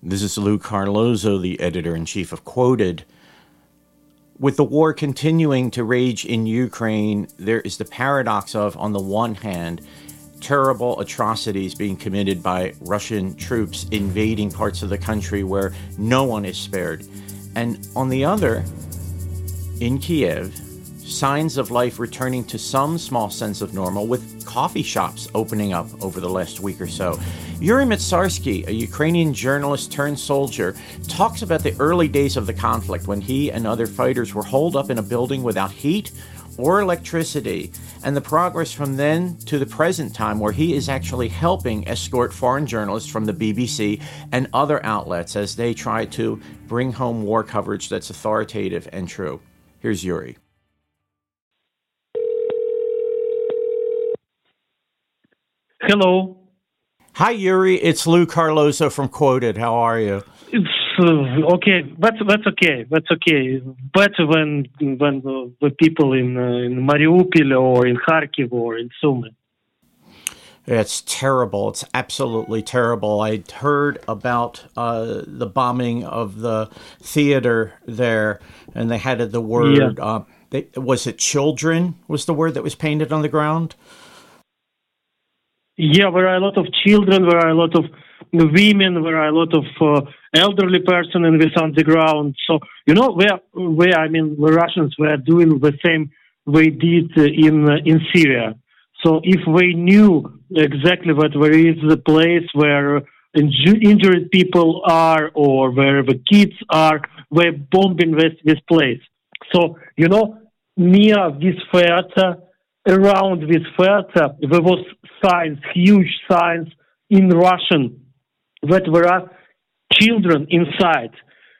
This is Lou Carlozo, the editor in chief of Quoted. With the war continuing to rage in Ukraine, there is the paradox of, on the one hand, terrible atrocities being committed by Russian troops invading parts of the country where no one is spared. And on the other, in Kiev, signs of life returning to some small sense of normal with coffee shops opening up over the last week or so. Yuri Matsarsky, a Ukrainian journalist turned soldier, talks about the early days of the conflict when he and other fighters were holed up in a building without heat or electricity, and the progress from then to the present time, where he is actually helping escort foreign journalists from the BBC and other outlets as they try to bring home war coverage that's authoritative and true. Here's Yuri. Hello. Hi, Yuri. It's Lou Carlozo from Quoted. How are you? It's uh, okay. That's that's okay. That's okay. Better when when the, the people in uh, in Mariupol or in Kharkiv or in Sumy. It's terrible. It's absolutely terrible. I heard about uh, the bombing of the theater there, and they had the word. Yeah. Uh, they, was it children? Was the word that was painted on the ground? Yeah, there are a lot of children, there are a lot of women, there are a lot of uh, elderly person in this underground. So you know where where I mean the Russians were doing the same they did in uh, in Syria. So if we knew exactly that there is a place where inju- injured people are or where the kids are, we're bombing this this place. So you know near this theater around this theater, there was signs, huge signs in Russian that there are children inside.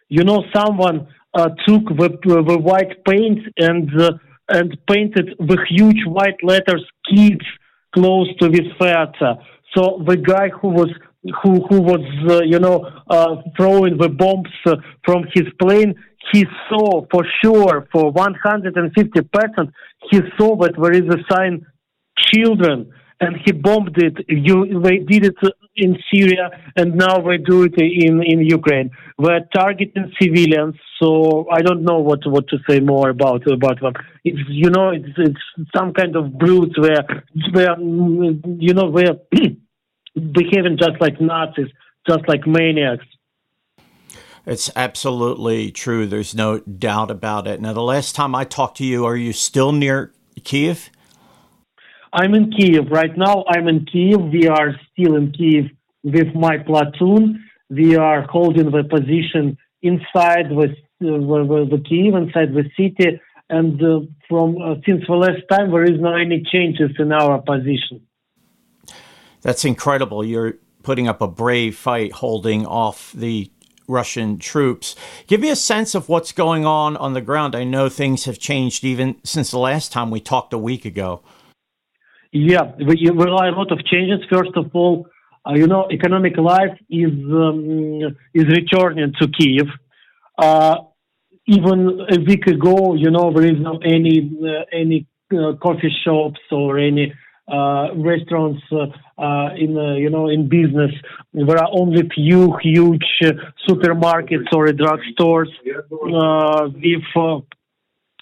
You know, someone uh, took the, the white paint and uh, and painted the huge white letters "kids" close to this theater. So the guy who was who who was uh, you know uh, throwing the bombs uh, from his plane he saw for sure for 150 percent he saw that there is a sign children and he bombed it. You they did it in syria and now they do it in in ukraine. They're targeting civilians so i don't know what what to say more about about them. It's you know it's it's some kind of brutes where where you know they're behaving just like nazis just like maniacs it's absolutely true. There's no doubt about it. Now, the last time I talked to you, are you still near Kiev? I'm in Kiev right now. I'm in Kiev. We are still in Kiev with my platoon. We are holding the position inside the, uh, the Kiev, inside the city. And uh, from uh, since the last time, there is no any changes in our position. That's incredible. You're putting up a brave fight, holding off the Russian troops. Give me a sense of what's going on on the ground. I know things have changed even since the last time we talked a week ago. Yeah, there are a lot of changes. First of all, uh, you know, economic life is um, is returning to Kiev. Uh, even a week ago, you know, there is no any uh, any uh, coffee shops or any uh, restaurants uh, uh, in you know in business. There are only few huge supermarkets or drugstores with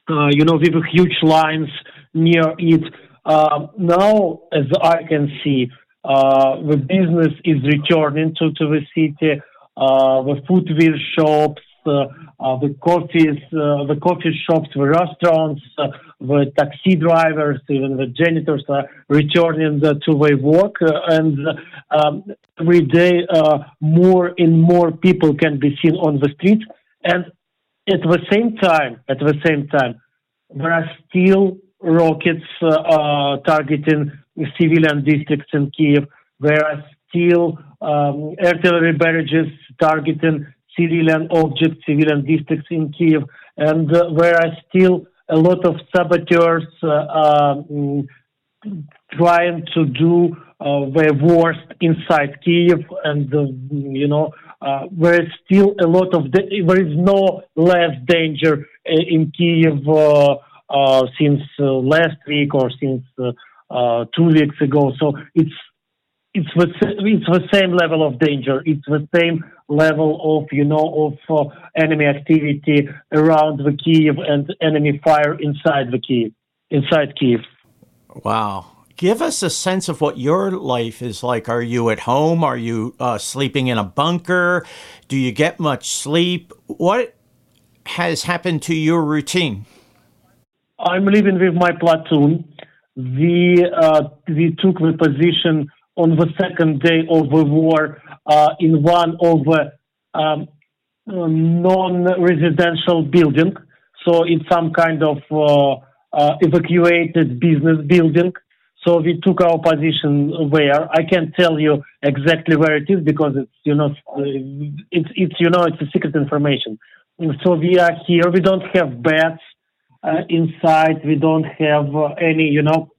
you know with huge lines near it. now, as I can see, the business is returning to, to the city. the footwear shops, uh, uh, the coffees, uh, the coffee shops, the restaurants, the taxi drivers, even the janitors are returning to their work, and um, every day more and more people can be seen on the streets. And at the same time, at the same time, there are still rockets uh, targeting civilian districts in Kiev. There are still um, artillery barrages targeting civilian objects, civilian districts in Kiev, and uh, there are still a lot of saboteurs uh, um, trying to do uh, their worst inside Kiev, and uh, you know uh, there is still a lot of there is no less danger uh, in Kiev since last week or since two weeks ago. So it's it's the it's the same level of danger. It's the same level of you know of uh, enemy activity around the Kiev and enemy fire inside the Kiev inside Kiev. Wow. Give us a sense of what your life is like. Are you at home? Are you uh, sleeping in a bunker? Do you get much sleep? What has happened to your routine? I'm living with my platoon. We uh, we took the position on the second day of the war uh, in one of um, non-residential building. So it's some kind of uh, uh, evacuated business building. So we took our position where I can't tell you exactly where it is because it's you know it's it's you know it's a secret information. So we are here. We don't have beds uh, inside. We don't have uh, any you know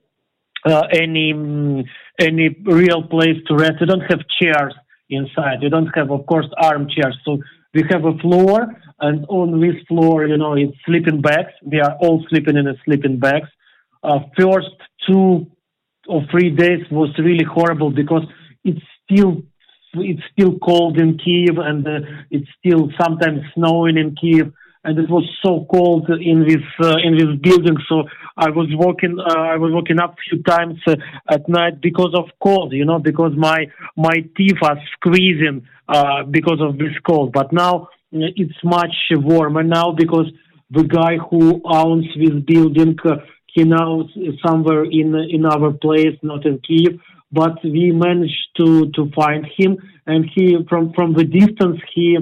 uh, any um, any real place to rest. We don't have chairs inside. We don't have of course armchairs. So we have a floor, and on this floor, you know, it's sleeping bags. We are all sleeping in a sleeping bags. Uh, first two or three days was really horrible because it's still it's still cold in Kiev and uh, it's still sometimes snowing in Kiev and it was so cold in this uh, in this building so I was walking uh, I was walking up a few times uh, at night because of cold you know because my my teeth are squeezing uh, because of this cold but now it's much warmer now because the guy who owns this building uh, he now somewhere in in our place, not in Kiev. But we managed to to find him, and he from from the distance he uh,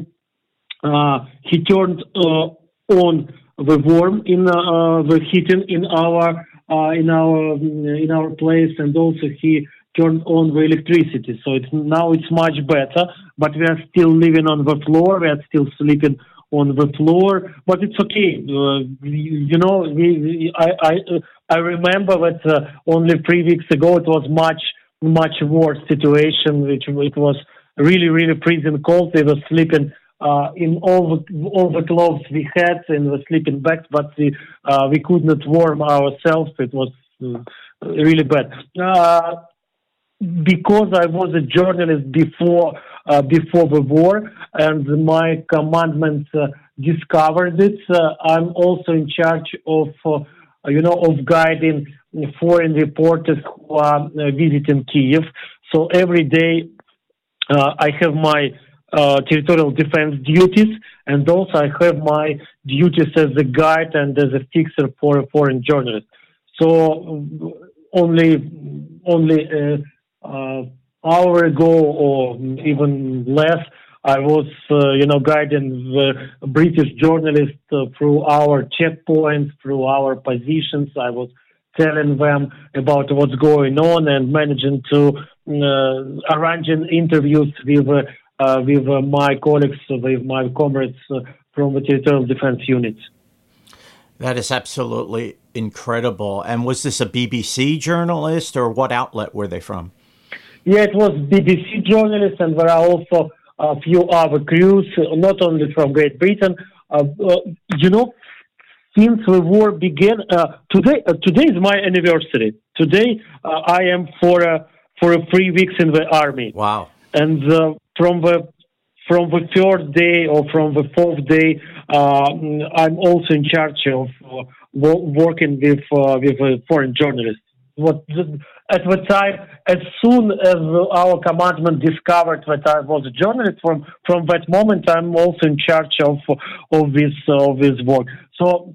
he turned uh, on the warm in uh, the heating in our uh, in our in our place, and also he turned on the electricity. So it's now it's much better, but we are still living on the floor. We are still sleeping on the floor, but it's okay. Uh, you know, we, I, I, I remember that uh, only three weeks ago it was much, much worse situation. Which it was really, really freezing cold. We were sleeping uh, in all the all the clothes we had in the sleeping bags, but we uh, we could not warm ourselves. It was uh, really bad. Uh, because I was a journalist before uh, before the war, and my commandment uh, discovered it. Uh, I'm also in charge of, uh, you know, of guiding foreign reporters who are uh, visiting Kiev. So every day I have my territorial defense duties, and also I have my duties as a guide and as a fixer for a foreign journalist. So only only uh, hour ago or even less, I was, uh, you know, guiding the British journalists uh, through our checkpoints, through our positions. I was telling them about what's going on and managing to uh, arranging interviews with uh, with uh, my colleagues, with my comrades uh, from the territorial defense units. That is absolutely incredible. And was this a BBC journalist, or what outlet were they from? Yeah, it was BBC journalists, and there are also a few other crews, not only from Great Britain. Uh, uh, you know, since the war began, uh, today uh, today is my anniversary. Today uh, I am for for three weeks in the army. Wow! And uh, from the from the third day or from the fourth day, uh, I'm also in charge of uh, working with uh, with foreign journalists. What at the time, as soon as our commandment discovered that I was a journalist, from from that moment, I'm also in charge of of this of this work. So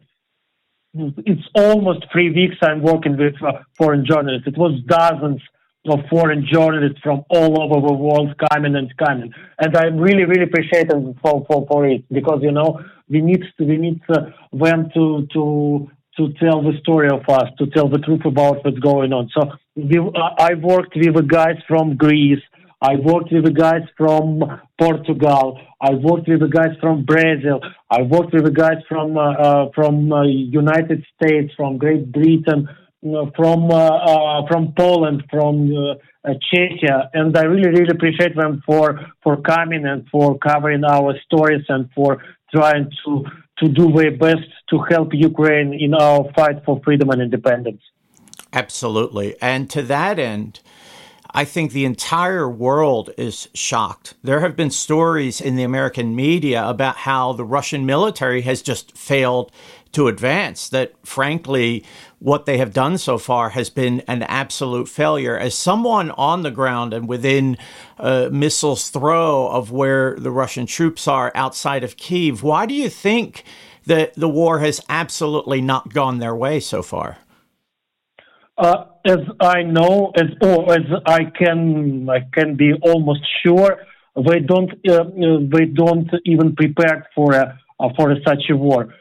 it's almost three weeks I'm working with uh, foreign journalists. It was dozens of foreign journalists from all over the world coming and coming, and I'm really really appreciative for for, for it because you know we need to, we need uh, them to to to tell the story of us, to tell the truth about what's going on. So we, I worked with the guys from Greece. I worked with the guys from Portugal. I worked with the guys from Brazil. I worked with the guys from uh, uh, from uh, United States, from Great Britain, from uh, uh, from Poland, from uh, Czechia, and I really really appreciate them for for coming and for covering our stories and for trying to to do their best to help Ukraine in our fight for freedom and independence. Absolutely. And to that end, I think the entire world is shocked. There have been stories in the American media about how the Russian military has just failed to advance, that frankly, what they have done so far has been an absolute failure. As someone on the ground and within a missiles throw of where the Russian troops are outside of Kiev, why do you think that the war has absolutely not gone their way so far? Uh, as I know, as or as I can, I can be almost sure, they don't, uh, they don't even prepare for a for such a war.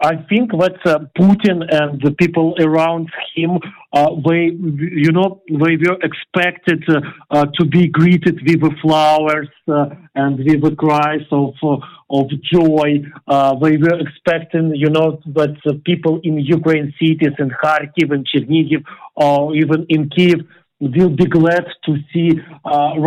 I think that uh, Putin and the people around him, uh, they, you know, they were expected uh, uh to be greeted with the flowers uh, and with the cries of uh, of joy. they were expecting, you know, that people in Ukraine cities, in Kharkiv and Chernihiv, or even in Kiev, will be glad to see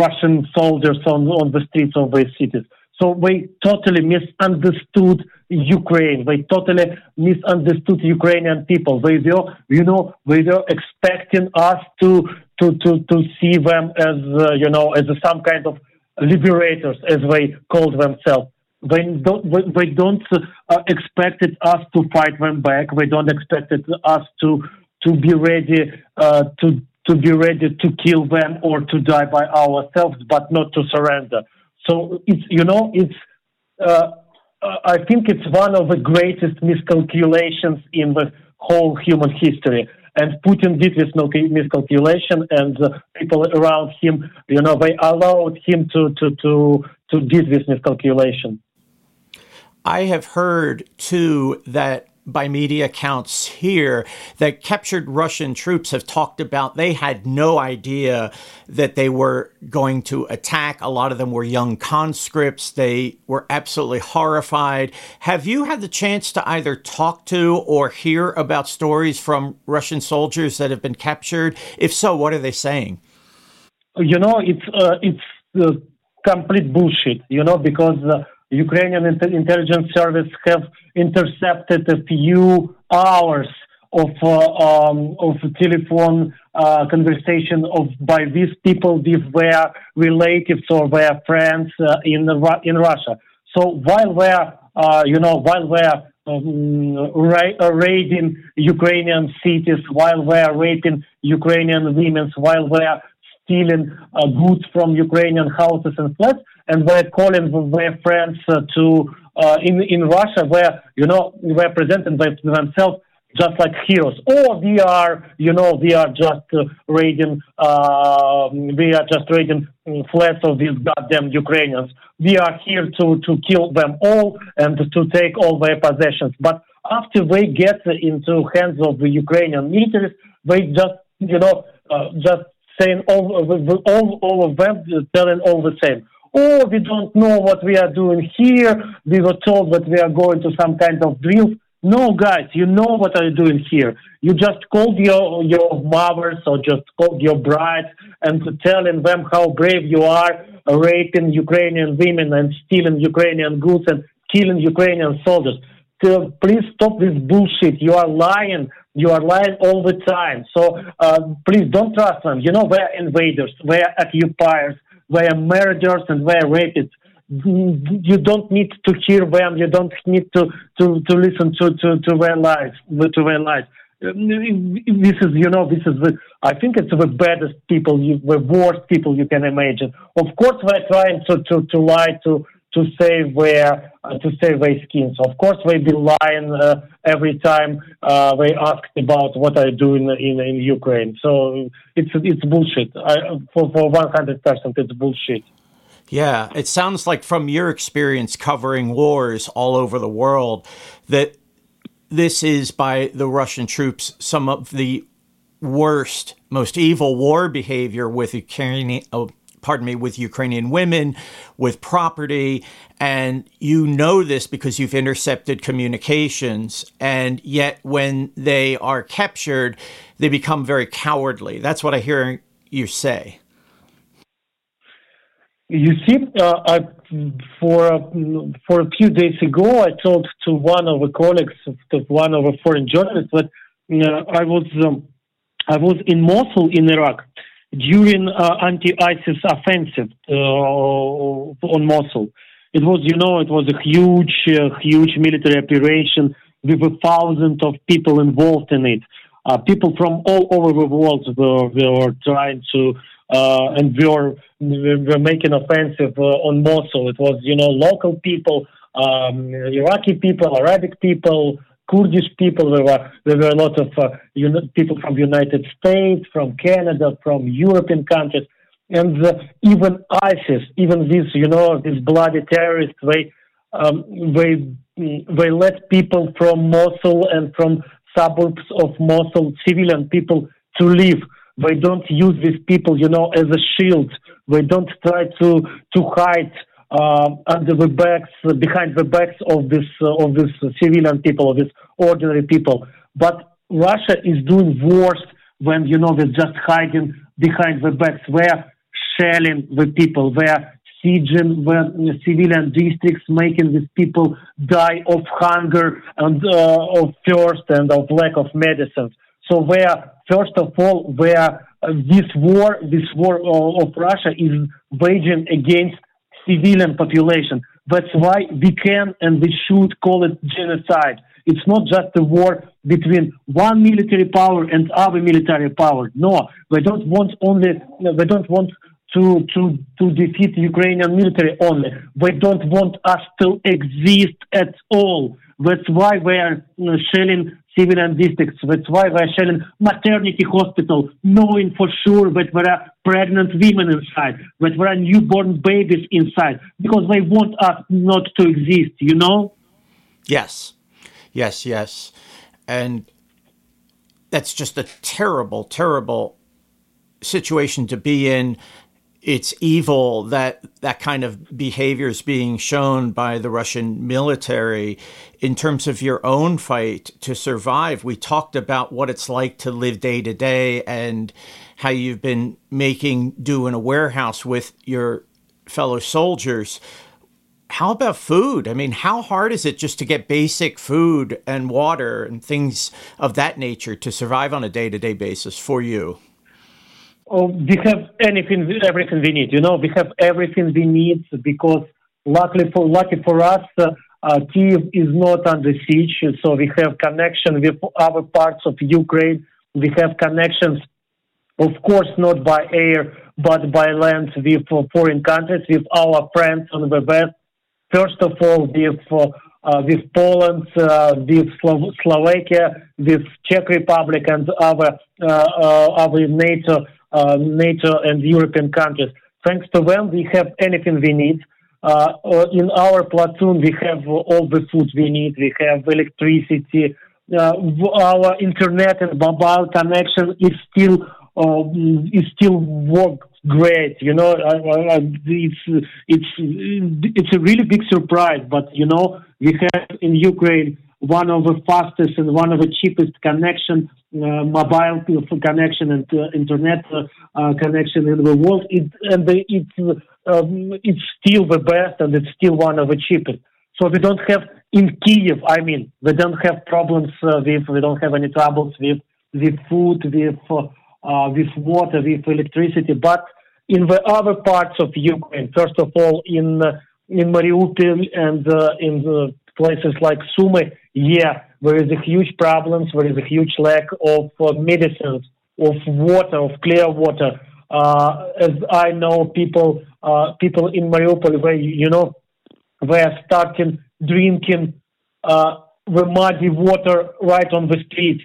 Russian soldiers on on the streets of these cities. So they totally misunderstood Ukraine. They totally misunderstood Ukrainian people. They were, you know, they were expecting us to to to to see them as uh, you know as some kind of liberators, as they called themselves. They don't they don't uh, expected us to fight them back. They don't expected us to to be ready uh, to to be ready to kill them or to die by ourselves, but not to surrender. So it's you know it's uh, I think it's one of the greatest miscalculations in the whole human history. And Putin did this miscalculation, and people around him, you know, they allowed him to to to to do this miscalculation. I have heard too that by media accounts here that captured Russian troops have talked about they had no idea that they were going to attack. A lot of them were young conscripts. They were absolutely horrified. Have you had the chance to either talk to or hear about stories from Russian soldiers that have been captured? If so, what are they saying? You know, it's uh, it's uh, complete bullshit. You know, because. Uh, Ukrainian intelligence service have intercepted a few hours of uh, um, of telephone uh, conversation of by these people with their relatives or their friends uh, in in Russia. So while we're you know while they're um, ra- raiding Ukrainian cities, while we're raping Ukrainian women, while they're stealing uh, goods from Ukrainian houses and flats, and we're calling their friends uh, to uh, in in Russia, where you know they're presented by themselves just like heroes, or we are, you know, we are just uh, raiding, uh, we are just raiding flats of these goddamn Ukrainians. We are here to to kill them all and to take all their possessions. But after they get into hands of the Ukrainian militaries, they just, you know, uh, just saying all, all, all of them telling all the same. Oh, we don't know what we are doing here. We were told that we are going to some kind of drill. No, guys, you know what are you doing here. You just called your your mothers or just called your brides and telling them how brave you are, raping Ukrainian women and stealing Ukrainian goods and killing Ukrainian soldiers. So please stop this bullshit. You are lying. You are lying all the time. So uh, please don't trust them. You know they're invaders. They're occupiers we're murderers and we're rapists. You don't need to hear them. You don't need to, to, to listen to, to, to their lives, to their lives. This is, you know, this is the, I think it's the baddest people, you, the worst people you can imagine. Of course, they're trying to, to, to lie to, to save their uh, to save their skins. Of course, they be lying uh, every time uh, they asked about what I do in in, in Ukraine. So it's it's bullshit. I, for for one hundred percent, it's bullshit. Yeah, it sounds like from your experience covering wars all over the world that this is by the Russian troops some of the worst, most evil war behavior with Ukrainian, pardon me, with Ukrainian women, with property. And you know this because you've intercepted communications. And yet, when they are captured, they become very cowardly. That's what I hear you say. You see, uh, I, for uh, for a few days ago, I talked to one of the colleagues, one of the foreign journalists, that uh, I was um, I was in Mosul in Iraq, during uh, anti-ISIS offensive uh, on Mosul. It was, you know, it was a huge, uh, huge military operation with a thousand of people involved in it. Uh, people from all over the world were, were trying to uh, and we were, we were making offensive uh, on Mosul. It was, you know, local people, um, Iraqi people, Arabic people, Kurdish people. There were there were a lot of uh, people from the United States, from Canada, from European countries, and uh, even ISIS, even these you know these bloody terrorists. They um, they they let people from Mosul and from suburbs of Mosul, civilian people, to leave. They don't use these people, you know, as a shield. They don't try to to hide under the backs, behind the backs of this uh, of this civilian people, of these ordinary people. But Russia is doing worse when you know they're just hiding behind the backs. They're shelling the people. They're sieging the civilian districts, making these people die of hunger and uh, of thirst and of lack of medicines. So where, first of all, where uh, this war, this war of Russia is waging against civilian population. That's why we can and we should call it genocide. It's not just a war between one military power and other military power. No, we don't want only, we don't want to, to, to defeat Ukrainian military only. We don't want us to exist at all. That's why we are you know, shelling civilian districts. That's why we are shelling maternity hospital, knowing for sure that there are pregnant women inside, that there are newborn babies inside, because they want us not to exist, you know? Yes, yes, yes. And that's just a terrible, terrible situation to be in it's evil that that kind of behavior is being shown by the Russian military in terms of your own fight to survive. We talked about what it's like to live day to day and how you've been making do in a warehouse with your fellow soldiers. How about food? I mean, how hard is it just to get basic food and water and things of that nature to survive on a day to day basis for you? Oh, we have anything, everything we need. You know, we have everything we need because luckily for lucky for us, uh, uh, Kiev is not under siege, so we have connection with other parts of Ukraine. We have connections, of course, not by air but by land with foreign countries, with our friends on the west. First of all, with uh, with Poland, uh, with Slo- Slovakia, with Czech Republic, and other uh, uh other NATO NATO and European countries. Thanks to them, we have anything we need. Uh, uh, in our platoon, we have all the food we need. We have electricity. Uh, our internet and mobile connection is still uh, is still work great. You know, it's it's it's a really big surprise. But you know, we have in Ukraine one of the fastest and one of the cheapest connection, uh, mobile connection and uh, internet uh, connection in the world. It, and it's um, it's still the best and it's still one of the cheapest. So we don't have in Kiev. I mean, we don't have problems with. We don't have any troubles with with food, with uh, with water, with electricity. But in the other parts of Ukraine, first of all, in uh, in Mariupol and uh, in places like Sumy, yeah, there is a huge problems. There is a huge lack of uh, medicines, of water, of clear water. Uh, as I know, people uh, people in Mariupol, where you know, they are starting drinking uh, the muddy water right on the streets,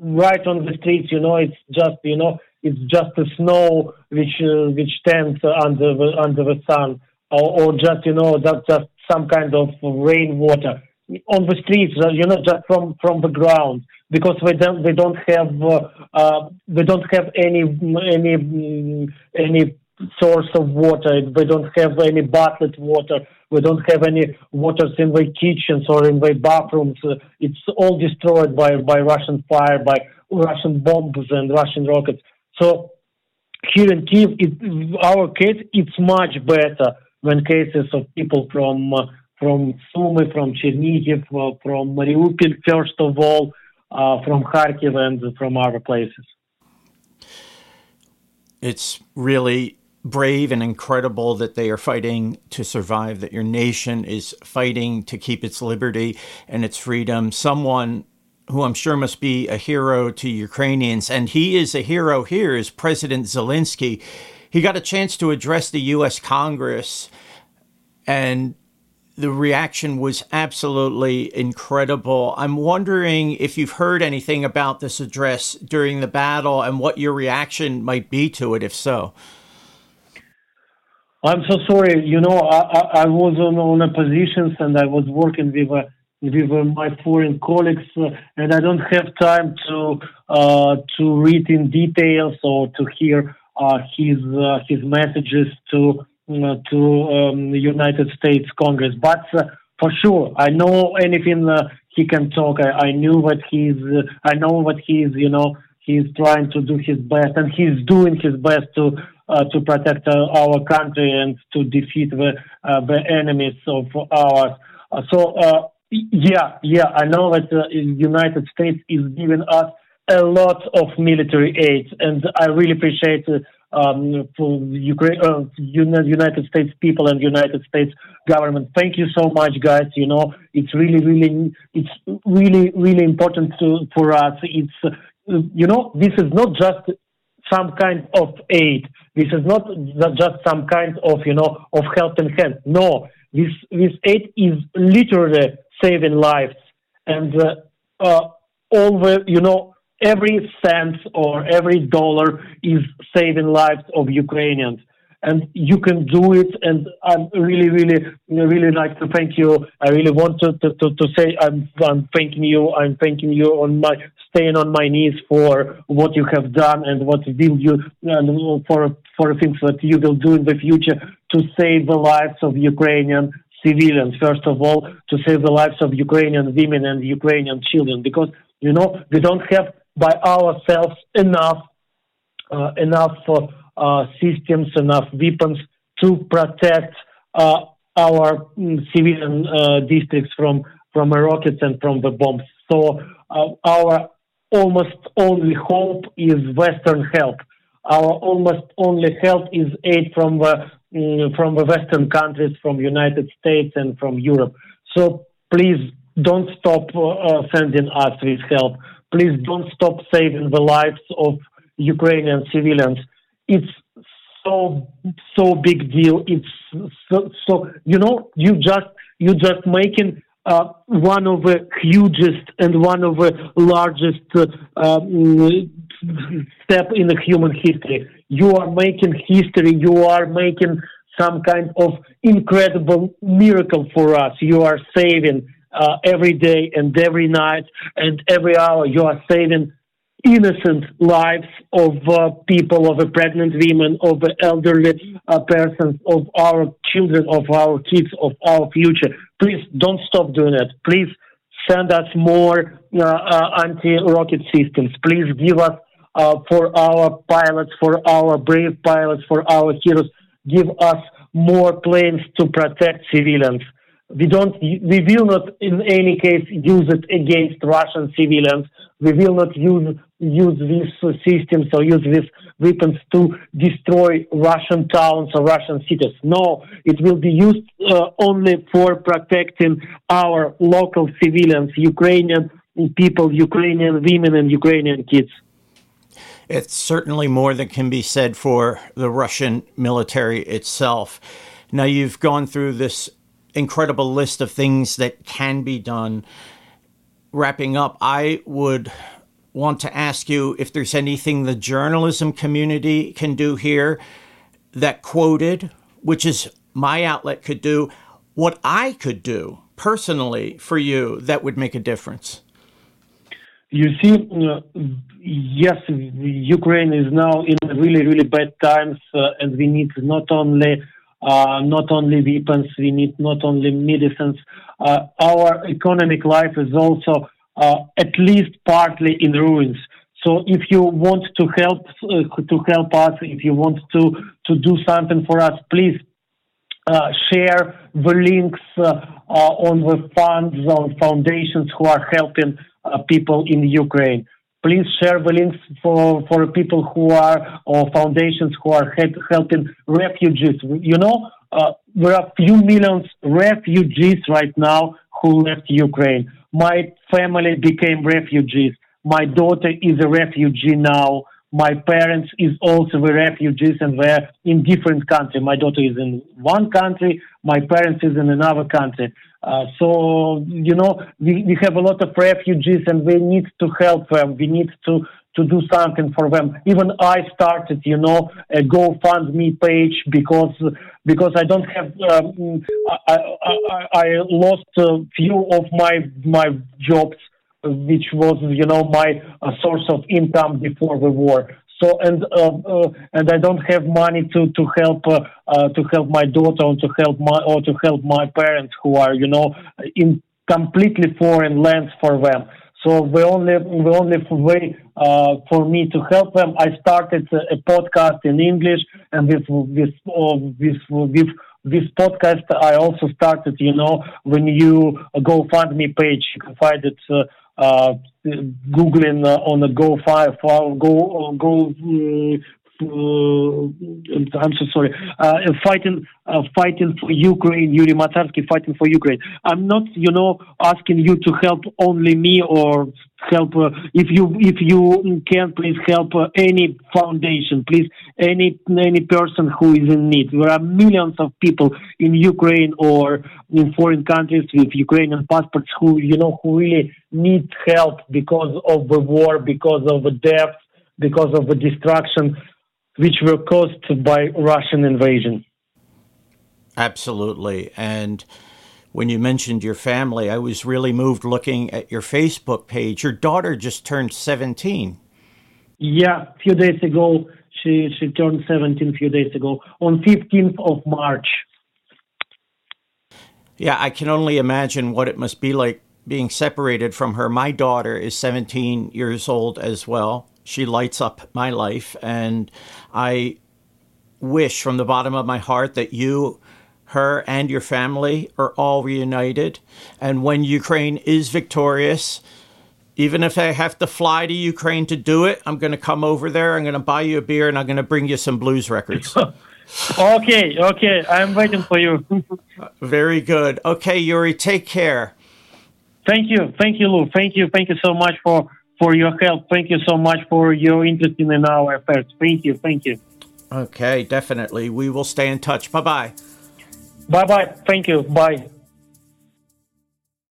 right on the streets. You know, it's just you know, it's just the snow which uh, which stands under the under the sun, or, or just you know, that's just some kind of rainwater on the streets, uh, you know, just from from the ground, because we don't they don't have uh, uh, they don't have any any mm, any source of water. They don't have any bottled water. We don't have any waters in the kitchens or in the bathrooms. It's all destroyed by by Russian fire, by Russian bombs and Russian rockets. So here in Kiev, it, our case it's much better than cases of people from uh, from Sumy, from Chernihiv, from Mariupol, first of all, from Kharkiv, and from other places. It's really brave and incredible that they are fighting to survive, that your nation is fighting to keep its liberty and its freedom. Someone who I'm sure must be a hero to Ukrainians, and he is a hero here, is President Zelensky. He got a chance to address the U.S. Congress, and the reaction was absolutely incredible. I'm wondering if you've heard anything about this address during the battle and what your reaction might be to it, if so. I'm so sorry. You know, I, I, I was on, on a positions and I was working with uh, with uh, my foreign colleagues, uh, and I don't have time to uh, to read in details or to hear uh, his uh, his messages to to um, the United States Congress. But for sure, I know anything he can talk. I, I knew what he's. I know what he's. You know, he's trying to do his best, and he's doing his best to uh, to protect uh, our country and to defeat the uh, the enemies of ours. so yeah, yeah, I know that the United States is giving us a lot of military aid, and I really appreciate um, for Ukraine, uh, United States people and United States government. Thank you so much, guys. You know, it's really, really, it's really, really important to, for us. It's, you know, this is not just some kind of aid. This is not just some kind of, you know, of helping hand. No, this this aid is literally saving lives, and uh, uh, all the, you know, every cent or every dollar is saving lives of Ukrainians and you can do it. And I'm really, really, really like to thank you. I really want to, to, to, to, say I'm, I'm thanking you. I'm thanking you on my staying on my knees for what you have done and what will you and for for things that you will do in the future to save the lives of Ukrainian civilians. First of all, to save the lives of Ukrainian women and Ukrainian children, because you know we don't have by ourselves enough uh, enough. Uh, uh, systems, enough weapons to protect uh, our mm, civilian uh, districts from from rockets and from the bombs. So our almost only hope is Western help. Our almost only help is aid from the mm, from the Western countries, from United States and from Europe. So please don't stop uh, sending us this help. Please don't stop saving the lives of Ukrainian civilians it's so so big deal. It's so, so you know you just you just making uh, one of the hugest and one of the largest uh, um, step in the human history. You are making history. You are making some kind of incredible miracle for us. You are saving uh, every day and every night and every hour. You are saving innocent lives of uh, people, of a pregnant women, of an elderly uh, persons, of our children, of our kids, of our future. Please don't stop doing it. Please send us more uh, uh anti-rocket systems. Please give us uh, for our pilots, for our brave pilots, for our heroes, give us more planes to protect civilians. We don't, we will not in any case use it against Russian civilians. We will not use use these systems or use these weapons to destroy Russian towns or Russian cities. No, it will be used uh, only for protecting our local civilians, Ukrainian people, Ukrainian women, and Ukrainian kids. It's certainly more than can be said for the Russian military itself. Now, you've gone through this incredible list of things that can be done. Wrapping up, I would want to ask you if there's anything the journalism community can do here that quoted, which is my outlet, could do, what I could do personally for you that would make a difference. You see, uh, yes, Ukraine is now in really, really bad times, uh, and we need not only not only weapons, we need not only medicines. Uh, our economic life is also uh, at least partly in ruins. So if you want to help uh, to help us, if you want to to do something for us, please uh, share the links uh, uh, on the funds on foundations who are helping uh, people in Ukraine. Please share the links for, for people who are, or foundations who are helping refugees. You know, uh, there are few millions refugees right now who left Ukraine. My family became refugees. My daughter is a refugee now. My parents is also the refugees and they're in different country. My daughter is in one country. My parents is in another country. Uh, so, you know, we, we have a lot of refugees and we need to help them. We need to, to do something for them. Even I started, you know, a GoFundMe page because because I don't have. Um, I, I, I lost a few of my my jobs, which was you know my uh, source of income before the war. So and uh, uh, and I don't have money to to help to help my daughter or to help my or to help my parents who are you know in completely foreign lands for them. So the only the only way uh, for me to help them, I started a, a podcast in English, and with with uh, with with this podcast, I also started. You know, when you GoFundMe page, you can find it. Uh, uh, googling uh, on the go file go go uh, I'm so sorry, uh, fighting, uh, fighting for Ukraine, Yuri Matsarsky fighting for Ukraine. I'm not, you know, asking you to help only me or help. Uh, if you if you can, please help uh, any foundation, please any any person who is in need. There are millions of people in Ukraine or in foreign countries with Ukrainian passports who you know who really need help because of the war, because of the death, because of the destruction which were caused by Russian invasion. Absolutely. And when you mentioned your family, I was really moved looking at your Facebook page. Your daughter just turned 17. Yeah, a few days ago. She, she turned 17 a few days ago on 15th of March. Yeah, I can only imagine what it must be like being separated from her. My daughter is 17 years old as well. She lights up my life. And I wish from the bottom of my heart that you, her, and your family are all reunited. And when Ukraine is victorious, even if I have to fly to Ukraine to do it, I'm going to come over there. I'm going to buy you a beer and I'm going to bring you some blues records. okay, okay. I'm waiting for you. Very good. Okay, Yuri, take care. Thank you. Thank you, Lou. Thank you. Thank you so much for for your help. Thank you so much for your interest in our affairs. Thank you. Thank you. Okay, definitely. We will stay in touch. Bye bye. Bye bye. Thank you. Bye.